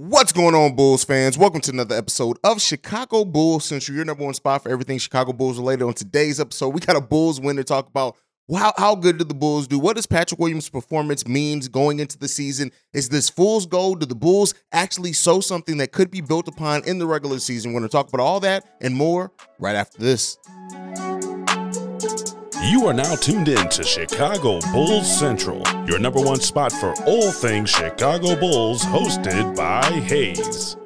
What's going on, Bulls fans? Welcome to another episode of Chicago Bulls Central, your number one spot for everything Chicago Bulls related. On today's episode, we got a Bulls win to talk about. How, how good did the Bulls do? What does Patrick Williams' performance means going into the season? Is this fool's gold? Do the Bulls actually sow something that could be built upon in the regular season? We're going to talk about all that and more right after this. You are now tuned in to Chicago Bulls Central, your number one spot for all things Chicago Bulls, hosted by Hayes.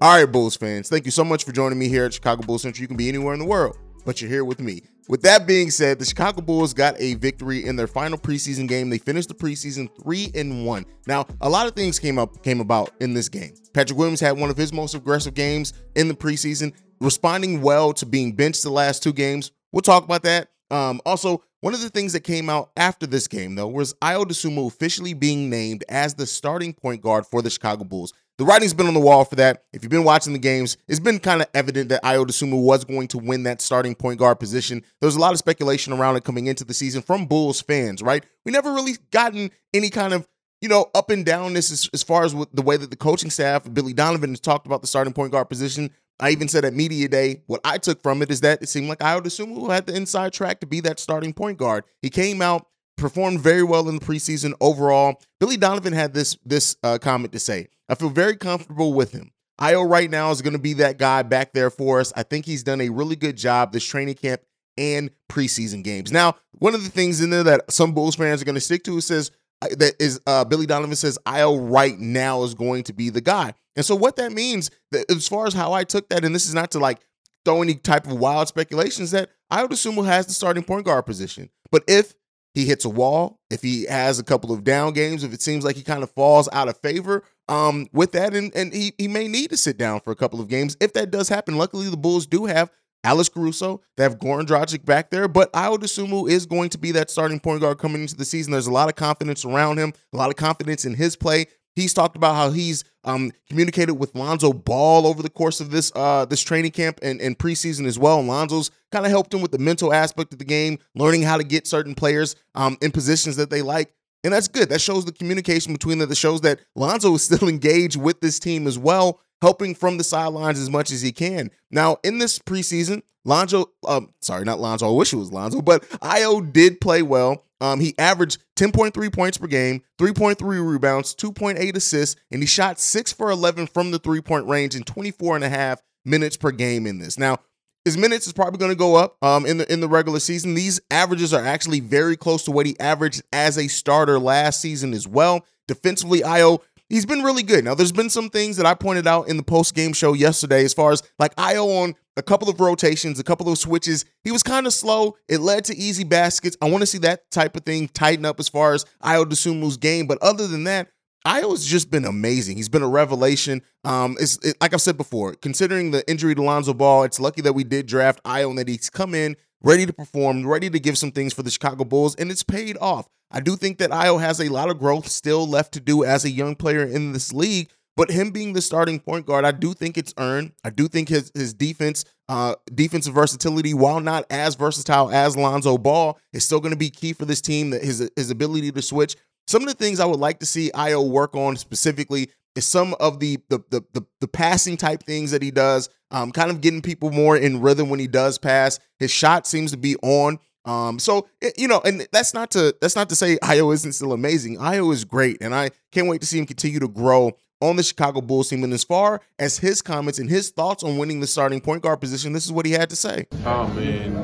All right, Bulls fans, thank you so much for joining me here at Chicago Bulls Central. You can be anywhere in the world, but you're here with me. With that being said, the Chicago Bulls got a victory in their final preseason game. They finished the preseason three and one. Now, a lot of things came up came about in this game. Patrick Williams had one of his most aggressive games in the preseason responding well to being benched the last two games. We'll talk about that. Um, also, one of the things that came out after this game, though, was Ayo Dosunmu officially being named as the starting point guard for the Chicago Bulls. The writing's been on the wall for that. If you've been watching the games, it's been kind of evident that Ayo Dosunmu was going to win that starting point guard position. There was a lot of speculation around it coming into the season from Bulls fans, right? We never really gotten any kind of you know, up and down this as, as far as the way that the coaching staff, Billy Donovan, has talked about the starting point guard position. I even said at media day, what I took from it is that it seemed like Ayo Dosunmu had the inside track to be that starting point guard. He came out, performed very well in the preseason overall. Billy Donovan had this this uh, comment to say. I feel very comfortable with him. Ayo right now is going to be that guy back there for us. I think he's done a really good job this training camp and preseason games. Now, one of the things in there that some Bulls fans are going to stick to says that is uh, Billy Donovan says Ayo right now is going to be the guy. And so what that means, as far as how I took that, and this is not to like throw any type of wild speculations, that Ayo Dosunmu has the starting point guard position. But if he hits a wall, if he has a couple of down games, if it seems like he kind of falls out of favor um, with that, and, and he, he may need to sit down for a couple of games. If that does happen, luckily the Bulls do have Alex Caruso. They have Goran Dragic back there, but Ayo Dosunmu is going to be that starting point guard coming into the season. There's a lot of confidence around him, a lot of confidence in his play. He's talked about how he's um, communicated with Lonzo Ball over the course of this uh, this training camp and, and preseason as well. And Lonzo's kind of helped him with the mental aspect of the game, learning how to get certain players um, in positions that they like. And that's good. That shows the communication between them. That shows that Lonzo is still engaged with this team as well, helping from the sidelines as much as he can. Now, in this preseason, Lonzo, um, sorry, not Lonzo. I wish it was Lonzo, but Ayo did play well. Um, he averaged 10.3 points per game, 3.3 rebounds, 2.8 assists, and he shot 6 for 11 from the three point range in 24 and a half minutes per game in this. Now, his minutes is probably going to go up um, in the in the regular season. These averages are actually very close to what he averaged as a starter last season as well. Defensively, Ayo he's been really good. Now, there's been some things that I pointed out in the post game show yesterday, as far as like Ayo on a couple of rotations, a couple of switches. He was kind of slow. It led to easy baskets. I want to see that type of thing tighten up as far as Ayo Dosunmu's game. But other than that, Ayo's just been amazing. He's been a revelation. Um, it's it, like I've said before, considering the injury to Lonzo Ball, it's lucky that we did draft Ayo and that he's come in ready to perform, ready to give some things for the Chicago Bulls, and it's paid off. I do think that Ayo has a lot of growth still left to do as a young player in this league. But him being the starting point guard, I do think it's earned. I do think his his defense, uh, defensive versatility, while not as versatile as Lonzo Ball, is still going to be key for this team. That his his ability to switch. Some of the things I would like to see Ayo work on specifically is some of the the the the, the passing type things that he does. Um, kind of getting people more in rhythm when he does pass. His shot seems to be on. Um, so you know, and that's not to that's not to say Ayo isn't still amazing. Ayo is great, and I can't wait to see him continue to grow on the Chicago Bulls team. And as far as his comments and his thoughts on winning the starting point guard position, this is what he had to say. Oh man,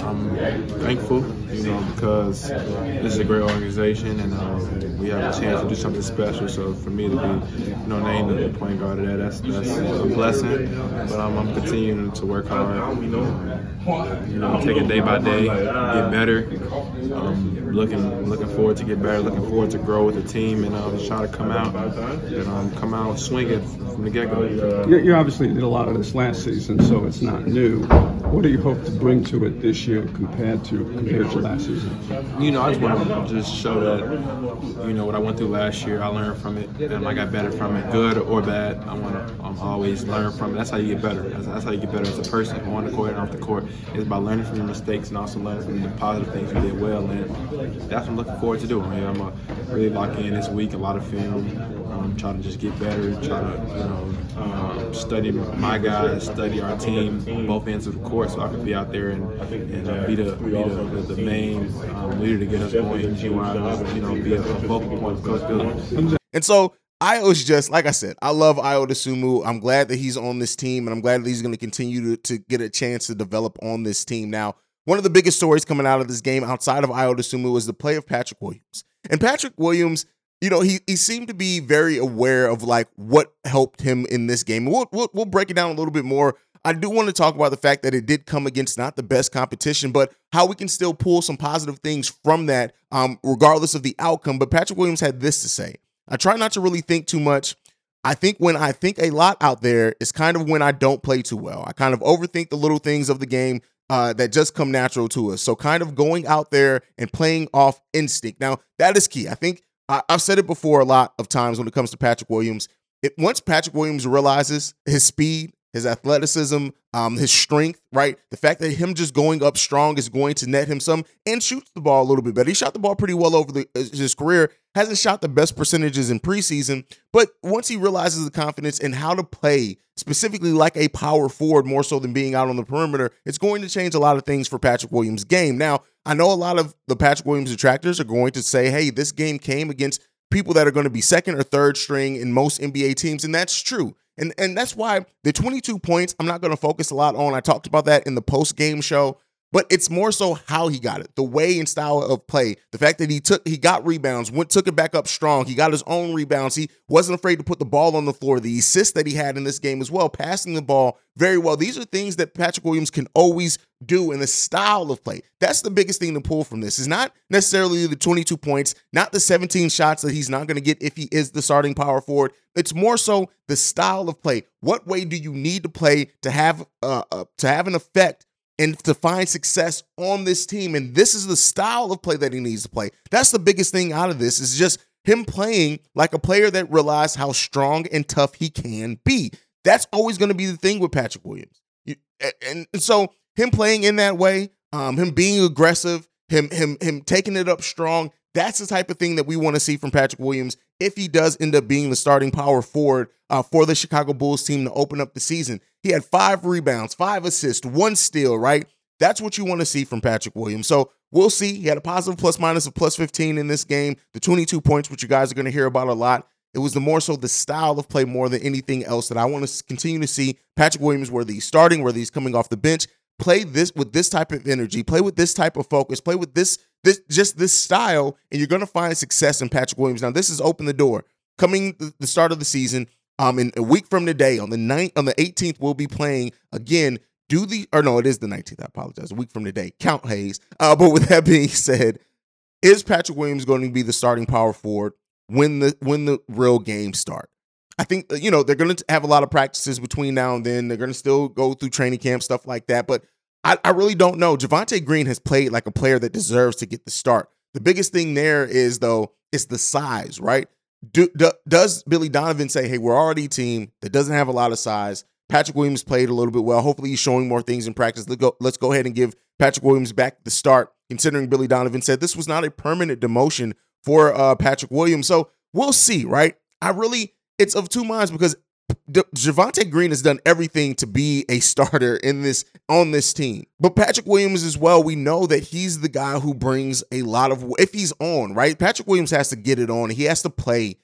I'm thankful, you know, because this is a great organization and uh, we have a chance to do something special. So for me to be, you know, named the point guard of that, that's that's a blessing. But um, I'm continuing to work hard, you know, you know, take it day by day, get better. Um, looking looking forward to get better, looking forward to grow with the team and um, try to come out and um, come out swinging from the get go. You obviously did a lot of this last season, so it's not new. What do you hope to bring to it this year compared to compared to last season? You know, I just want to just show that you know what I went through last year. I learned from it, and I got better from it, good or bad. I want to um, always learn from it. That's how you get better. That's, that's, how you get better as a person, on the court and off the court. It's about learning from your mistakes and also learning from the positive things you did well. And that's what I'm looking forward to doing. I'm gonna really lock in this week, a lot of film, um, try to just get better, try to you know uh, study my guys, study our team both ends of the court, so I can be out there and, and uh, be the be the, the, the main um, leader to get us going. You know, be a, a focal point for Coach. And so Ayo's just like I said. I love Ayo Dosunmu. I'm glad that he's on this team, and I'm glad that he's going to continue to, to get a chance to develop on this team. Now, one of the biggest stories coming out of this game outside of Ayo Dosunmu was the play of Patrick Williams. And Patrick Williams, you know, he he seemed to be very aware of like what helped him in this game. We'll, we'll we'll break it down a little bit more. I do want to talk about the fact that it did come against not the best competition, but how we can still pull some positive things from that, um, regardless of the outcome. But Patrick Williams had this to say. I try not to really think too much. I think when I think a lot out there is kind of when I don't play too well. I kind of overthink the little things of the game uh, that just come natural to us. So, kind of going out there and playing off instinct. Now, that is key. I think I, have said it before a lot of times when it comes to Patrick Williams. It, once Patrick Williams realizes his speed, his athleticism, um, his strength, right? The fact that him just going up strong is going to net him some and shoots the ball a little bit better. He shot the ball pretty well over the, uh, his career. Hasn't shot the best percentages in preseason, but once he realizes the confidence and how to play specifically like a power forward more so than being out on the perimeter, it's going to change a lot of things for Patrick Williams' game. Now, I know a lot of the Patrick Williams detractors are going to say, hey, this game came against people that are going to be second or third string in most NBA teams, and that's true. And and that's why the 22 points I'm not going to focus a lot on. I talked about that in the post game show but it's more so how he got it, the way and style of play, the fact that he took he got rebounds, went took it back up strong. He got his own rebounds. He wasn't afraid to put the ball on the floor. The assist that he had in this game as well, passing the ball very well. These are things that Patrick Williams can always do in the style of play. That's the biggest thing to pull from this. Is not necessarily the 22 points, not the 17 shots that he's not going to get if he is the starting power forward. It's more so the style of play. What way do you need to play to have uh, uh to have an effect and to find success on this team. And this is the style of play that he needs to play. That's the biggest thing out of this is just him playing like a player that realizes how strong and tough he can be. That's always going to be the thing with Patrick Williams. And, so him playing in that way, um, him being aggressive, him him him taking it up strong, that's the type of thing that we want to see from Patrick Williams if he does end up being the starting power forward uh, for the Chicago Bulls team to open up the season. He had five rebounds, five assists, one steal, right? That's what you want to see from Patrick Williams. So we'll see. He had a positive plus minus of plus 15 in this game. The 22 points, which you guys are going to hear about a lot. It was the more so the style of play more than anything else that I want to continue to see Patrick Williams, whether he's starting, whether he's coming off the bench, play this with this type of energy, play with this type of focus, play with this this just this style, and you're going to find success in Patrick Williams. Now, this is open the door. Coming the start of the season, um, in a week from today, on the 9th, on the 18th, we'll be playing again. Do the or no, it is the 19th. I apologize. A week from today. Count Hayes. Uh, but with that being said, is Patrick Williams going to be the starting power forward when the when the real games start? I think you know they're going to have a lot of practices between now and then. They're going to still go through training camp stuff like that. But I, I really don't know. Javonte Green has played like a player that deserves to get the start. The biggest thing there is though, it's the size, right? Do, do, does Billy Donovan say, "Hey, we're already a team that doesn't have a lot of size"? Patrick Williams played a little bit well. Hopefully, he's showing more things in practice. Let's go. Let's go ahead and give Patrick Williams back the start. Considering Billy Donovan said this was not a permanent demotion for uh, Patrick Williams, so we'll see. Right? I really, it's of two minds because Javonte Green has done everything to be a starter in this on this team. But Patrick Williams as well, we know that he's the guy who brings a lot of if he's on, right? Patrick Williams has to get it on. He has to play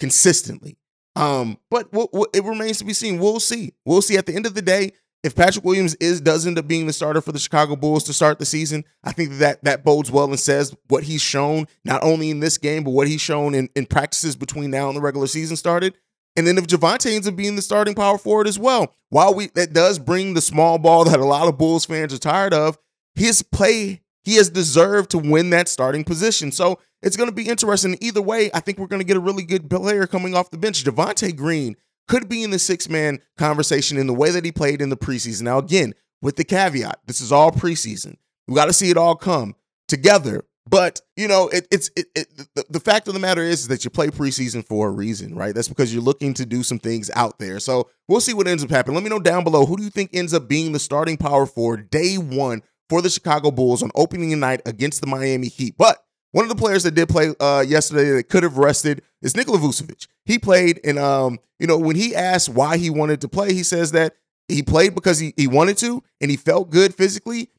consistently. Um, but what, what, it remains to be seen. We'll see. We'll see at the end of the day if Patrick Williams is does end up being the starter for the Chicago Bulls to start the season. I think that that bodes well and says what he's shown not only in this game but what he's shown in, in practices between now and the regular season started and then if Javonte ends up being the starting power forward as well, while we that does bring the small ball that a lot of Bulls fans are tired of, his play he has deserved to win that starting position. So it's going to be interesting. Either way, I think we're going to get a really good player coming off the bench. Javonte Green could be in the six man conversation in the way that he played in the preseason. Now, again, with the caveat, this is all preseason. We got to see it all come together. But you know, it, it's it, it, the, the fact of the matter is that you play preseason for a reason, right? That's because you're looking to do some things out there. So we'll see what ends up happening. Let me know down below who do you think ends up being the starting power for day one for the Chicago Bulls on opening night against the Miami Heat. But one of the players that did play uh, yesterday that could have rested is Nikola Vucevic. He played, and um, you know, when he asked why he wanted to play, he says that he played because he, he wanted to and he felt good physically.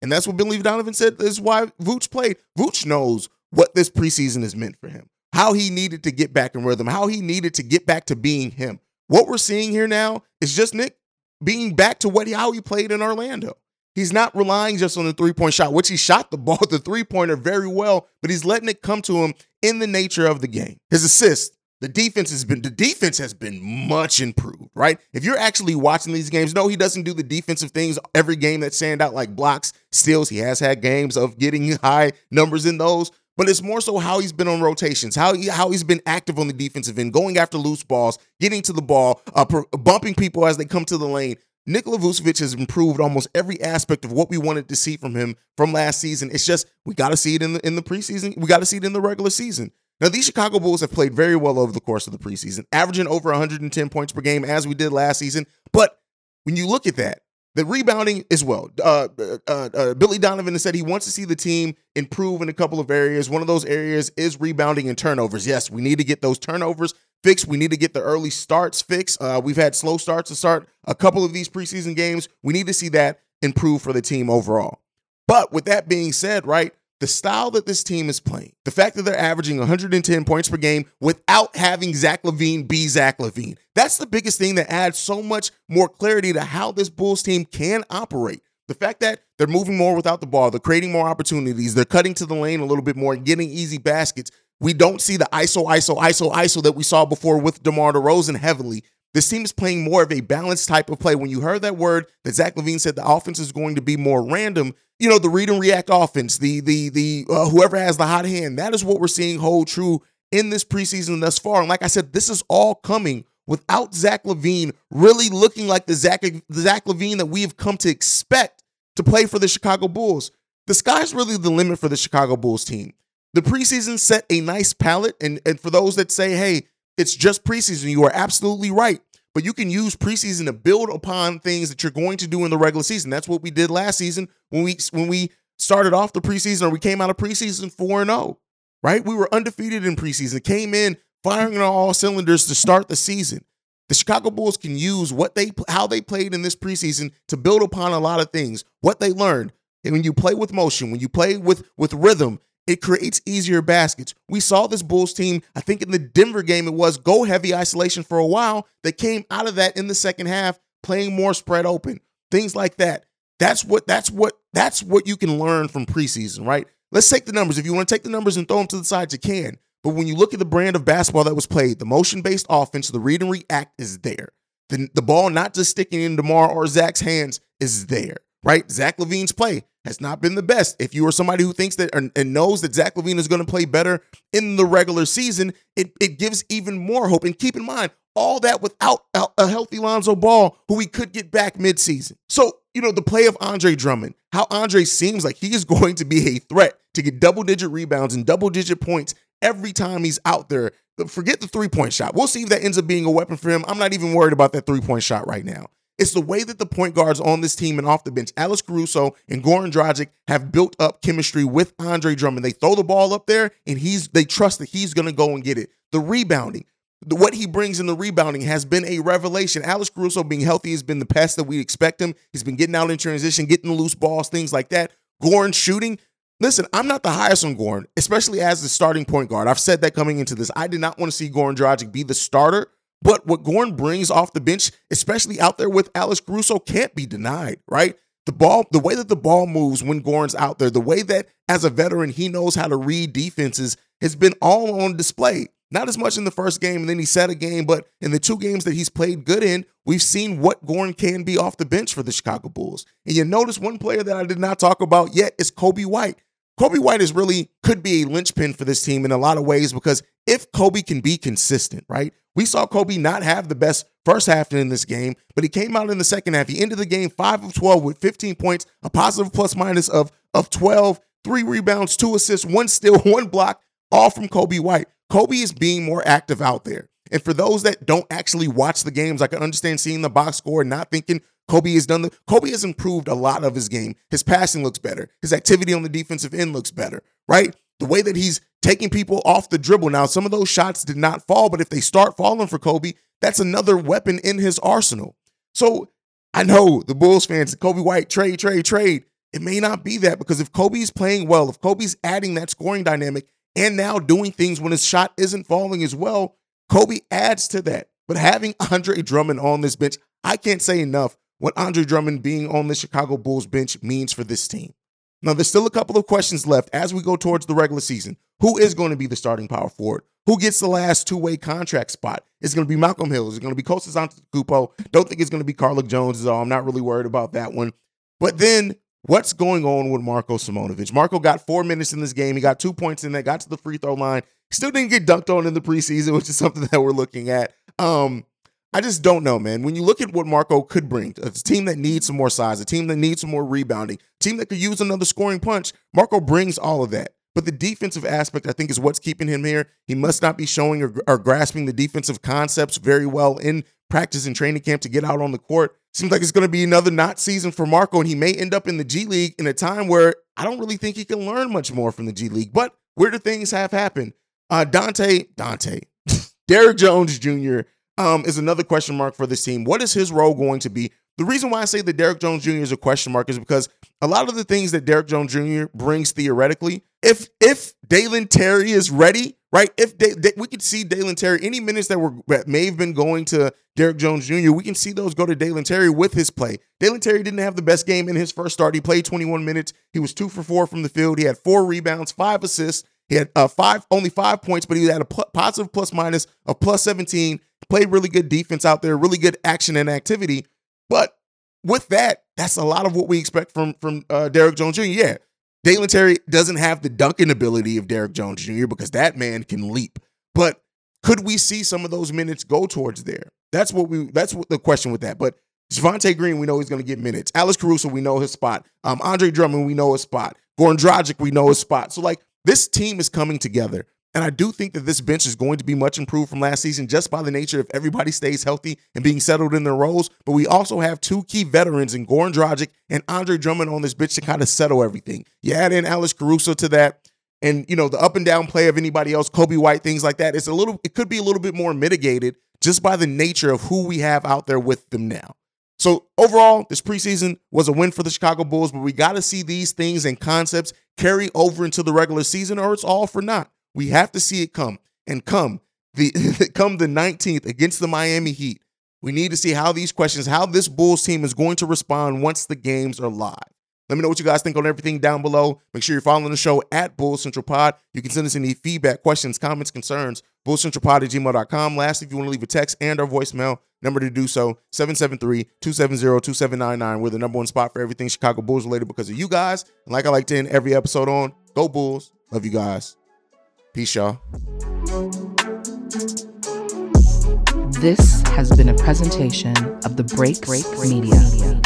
And that's what Billy Donovan said is why Vooch played. Vooch knows what this preseason has meant for him, how he needed to get back in rhythm, how he needed to get back to being him. What we're seeing here now is just Nick being back to what he, how he played in Orlando. He's not relying just on the three point shot, which he shot the ball, the three pointer very well, but he's letting it come to him in the nature of the game. His assist, the defense has been the defense has been much improved, right? If you're actually watching these games, no, he doesn't do the defensive things every game that stand out like blocks, steals. He has had games of getting high numbers in those, but it's more so how he's been on rotations, how he, how he's been active on the defensive end, going after loose balls, getting to the ball, uh, bumping people as they come to the lane. Nikola Vucevic has improved almost every aspect of what we wanted to see from him from last season. It's just we got to see it in the in the preseason. We got to see it in the regular season. Now, these Chicago Bulls have played very well over the course of the preseason, averaging over 110 points per game as we did last season. But when you look at that, the rebounding as well. Uh, uh, uh, Billy Donovan has said he wants to see the team improve in a couple of areas. One of those areas is rebounding and turnovers. Yes, we need to get those turnovers fixed. We need to get the early starts fixed. Uh, we've had slow starts to start a couple of these preseason games. We need to see that improve for the team overall. But with that being said, right, the style that this team is playing, the fact that they're averaging 110 points per game without having Zach LaVine be Zach LaVine, that's the biggest thing that adds so much more clarity to how this Bulls team can operate. The fact that they're moving more without the ball, they're creating more opportunities, they're cutting to the lane a little bit more, getting easy baskets. We don't see the ISO, ISO, ISO, ISO that we saw before with DeMar DeRozan heavily. This team is playing more of a balanced type of play. When you heard that word that Zach LaVine said the offense is going to be more random, you know, the read and react offense, the the the uh, whoever has the hot hand, that is what we're seeing hold true in this preseason thus far. And like I said, this is all coming without Zach LaVine really looking like the Zach the Zach LaVine that we've come to expect to play for the Chicago Bulls. The sky's really the limit for the Chicago Bulls team. The preseason set a nice palette, and, and for those that say, hey, it's just preseason, you are absolutely right but you can use preseason to build upon things that you're going to do in the regular season. That's what we did last season when we when we started off the preseason or we came out of preseason 4 and 0. Right? We were undefeated in preseason. Came in firing on all cylinders to start the season. The Chicago Bulls can use what they how they played in this preseason to build upon a lot of things. What they learned. And when you play with motion, when you play with with rhythm, it creates easier baskets. We saw this Bulls team, I think in the Denver game, it was go heavy isolation for a while. They came out of that in the second half, playing more spread open, things like that. That's what that's what that's what you can learn from preseason, right? Let's take the numbers. If you want to take the numbers and throw them to the side, you can. But when you look at the brand of basketball that was played, the motion-based offense, the read and react is there. The, the ball not just sticking in DeMar or Zach's hands is there, right? Zach LaVine's play has not been the best. If you are somebody who thinks that and knows that Zach LaVine is going to play better in the regular season, it, it gives even more hope. And keep in mind, all that without a healthy Lonzo Ball, who we could get back midseason. So, you know, the play of Andre Drummond, how Andre seems like he is going to be a threat to get double digit rebounds and double digit points every time he's out there. Forget the three point shot. We'll see if that ends up being a weapon for him. I'm not even worried about that three point shot right now. It's the way that the point guards on this team and off the bench, Alex Caruso and Goran Dragic, have built up chemistry with Andre Drummond. They throw the ball up there, and he's they trust that he's going to go and get it. The rebounding, what he brings in the rebounding has been a revelation. Alex Caruso being healthy has been the best that we expect him. He's been getting out in transition, getting the loose balls, things like that. Goran shooting. Listen, I'm not the highest on Goran, especially as the starting point guard. I've said that coming into this. I did not want to see Goran Dragic be the starter but what Gorn brings off the bench, especially out there with Alex Caruso, can't be denied, right? The ball, the way that the ball moves when Gorn's out there, the way that as a veteran he knows how to read defenses has been all on display. Not as much in the first game, and then he set a game, but in the two games that he's played good in, we've seen what Gorn can be off the bench for the Chicago Bulls. And you notice one player that I did not talk about yet is Coby White. Coby White is really could be a linchpin for this team in a lot of ways because if Coby can be consistent, right? We saw Coby not have the best first half in this game, but he came out in the second half. He ended the game 5 of 12 with 15 points, a positive plus minus of, of 12, three rebounds, two assists, one steal, one block, all from Coby White. Coby is being more active out there. And for those that don't actually watch the games, I can understand seeing the box score and not thinking Coby has done the Coby has improved a lot of his game. His passing looks better. His activity on the defensive end looks better, right? The way that he's taking people off the dribble. Now, some of those shots did not fall, but if they start falling for Coby, that's another weapon in his arsenal. So I know the Bulls fans, Coby White, trade, trade, trade. It may not be that because if Coby's playing well, if Coby's adding that scoring dynamic and now doing things when his shot isn't falling as well, Coby adds to that. But having Andre Drummond on this bench, I can't say enough what Andre Drummond being on the Chicago Bulls bench means for this team. Now, there's still a couple of questions left as we go towards the regular season. Who is going to be the starting power forward? Who gets the last two-way contract spot? Is it going to be Malcolm Hill? Is it going to be Kostas Antetokounmpo? Don't think it's going to be Carlik Jones. Is all. I'm not really worried about that one. But then what's going on with Marko Simonovic? Marko got four minutes in this game. He got two points in that. got to the free throw line. Still didn't get dunked on in the preseason, which is something that we're looking at. Um, I just don't know, man. When you look at what Marko could bring, a team that needs some more size, a team that needs some more rebounding, a team that could use another scoring punch, Marko brings all of that. But the defensive aspect, I think, is what's keeping him here. He must not be showing or, or grasping the defensive concepts very well in practice and training camp to get out on the court. Seems like it's going to be another not season for Marko, and he may end up in the G League in a time where I don't really think he can learn much more from the G League. But where do things have happened? Uh, Dante, Dante, Derrick Jones Jr. Um, is another question mark for this team. What is his role going to be? The reason why I say that Derrick Jones Jr. is a question mark is because a lot of the things that Derrick Jones Jr. brings theoretically, if if Dalen Terry is ready, right? If they, they, we could see Dalen Terry, any minutes that were that may have been going to Derrick Jones Jr., we can see those go to Dalen Terry with his play. Dalen Terry didn't have the best game in his first start. He played 21 minutes. He was two for four from the field. He had four rebounds, five assists. He had uh, five, only five points, but he had a pl- positive plus minus of plus 17. Played really good defense out there, really good action and activity. But with that, that's a lot of what we expect from from uh, Derrick Jones Jr. Yeah, Dalen Terry doesn't have the dunking ability of Derrick Jones Jr. because that man can leap. But could we see some of those minutes go towards there? That's what we. That's what the question with that. But Javonte Green, we know he's going to get minutes. Alex Caruso, we know his spot. Um, Andre Drummond, we know his spot. Goran Dragic, we know his spot. So like this team is coming together. And I do think that this bench is going to be much improved from last season just by the nature of everybody stays healthy and being settled in their roles. But we also have two key veterans in Goran Dragic and Andre Drummond on this bench to kind of settle everything. You add in Alex Caruso to that, and you know the up and down play of anybody else, Coby White, things like that. It's a little, it could be a little bit more mitigated just by the nature of who we have out there with them now. So overall, this preseason was a win for the Chicago Bulls, but we got to see these things and concepts carry over into the regular season, or it's all for naught. We have to see it come and come the come the 19th against the Miami Heat. We need to see how these questions, how this Bulls team is going to respond once the games are live. Let me know what you guys think on everything down below. Make sure you're following the show at Bulls Central Pod. You can send us any feedback, questions, comments, concerns, bullcentralpod at gmail.com. Lastly, if you want to leave a text and our voicemail, number to do so, 773-270-2799. We're the number one spot for everything Chicago Bulls related because of you guys. And like I like to end every episode on, go Bulls. Love you guys. Peace, y'all. This has been a presentation of the Break Break Media.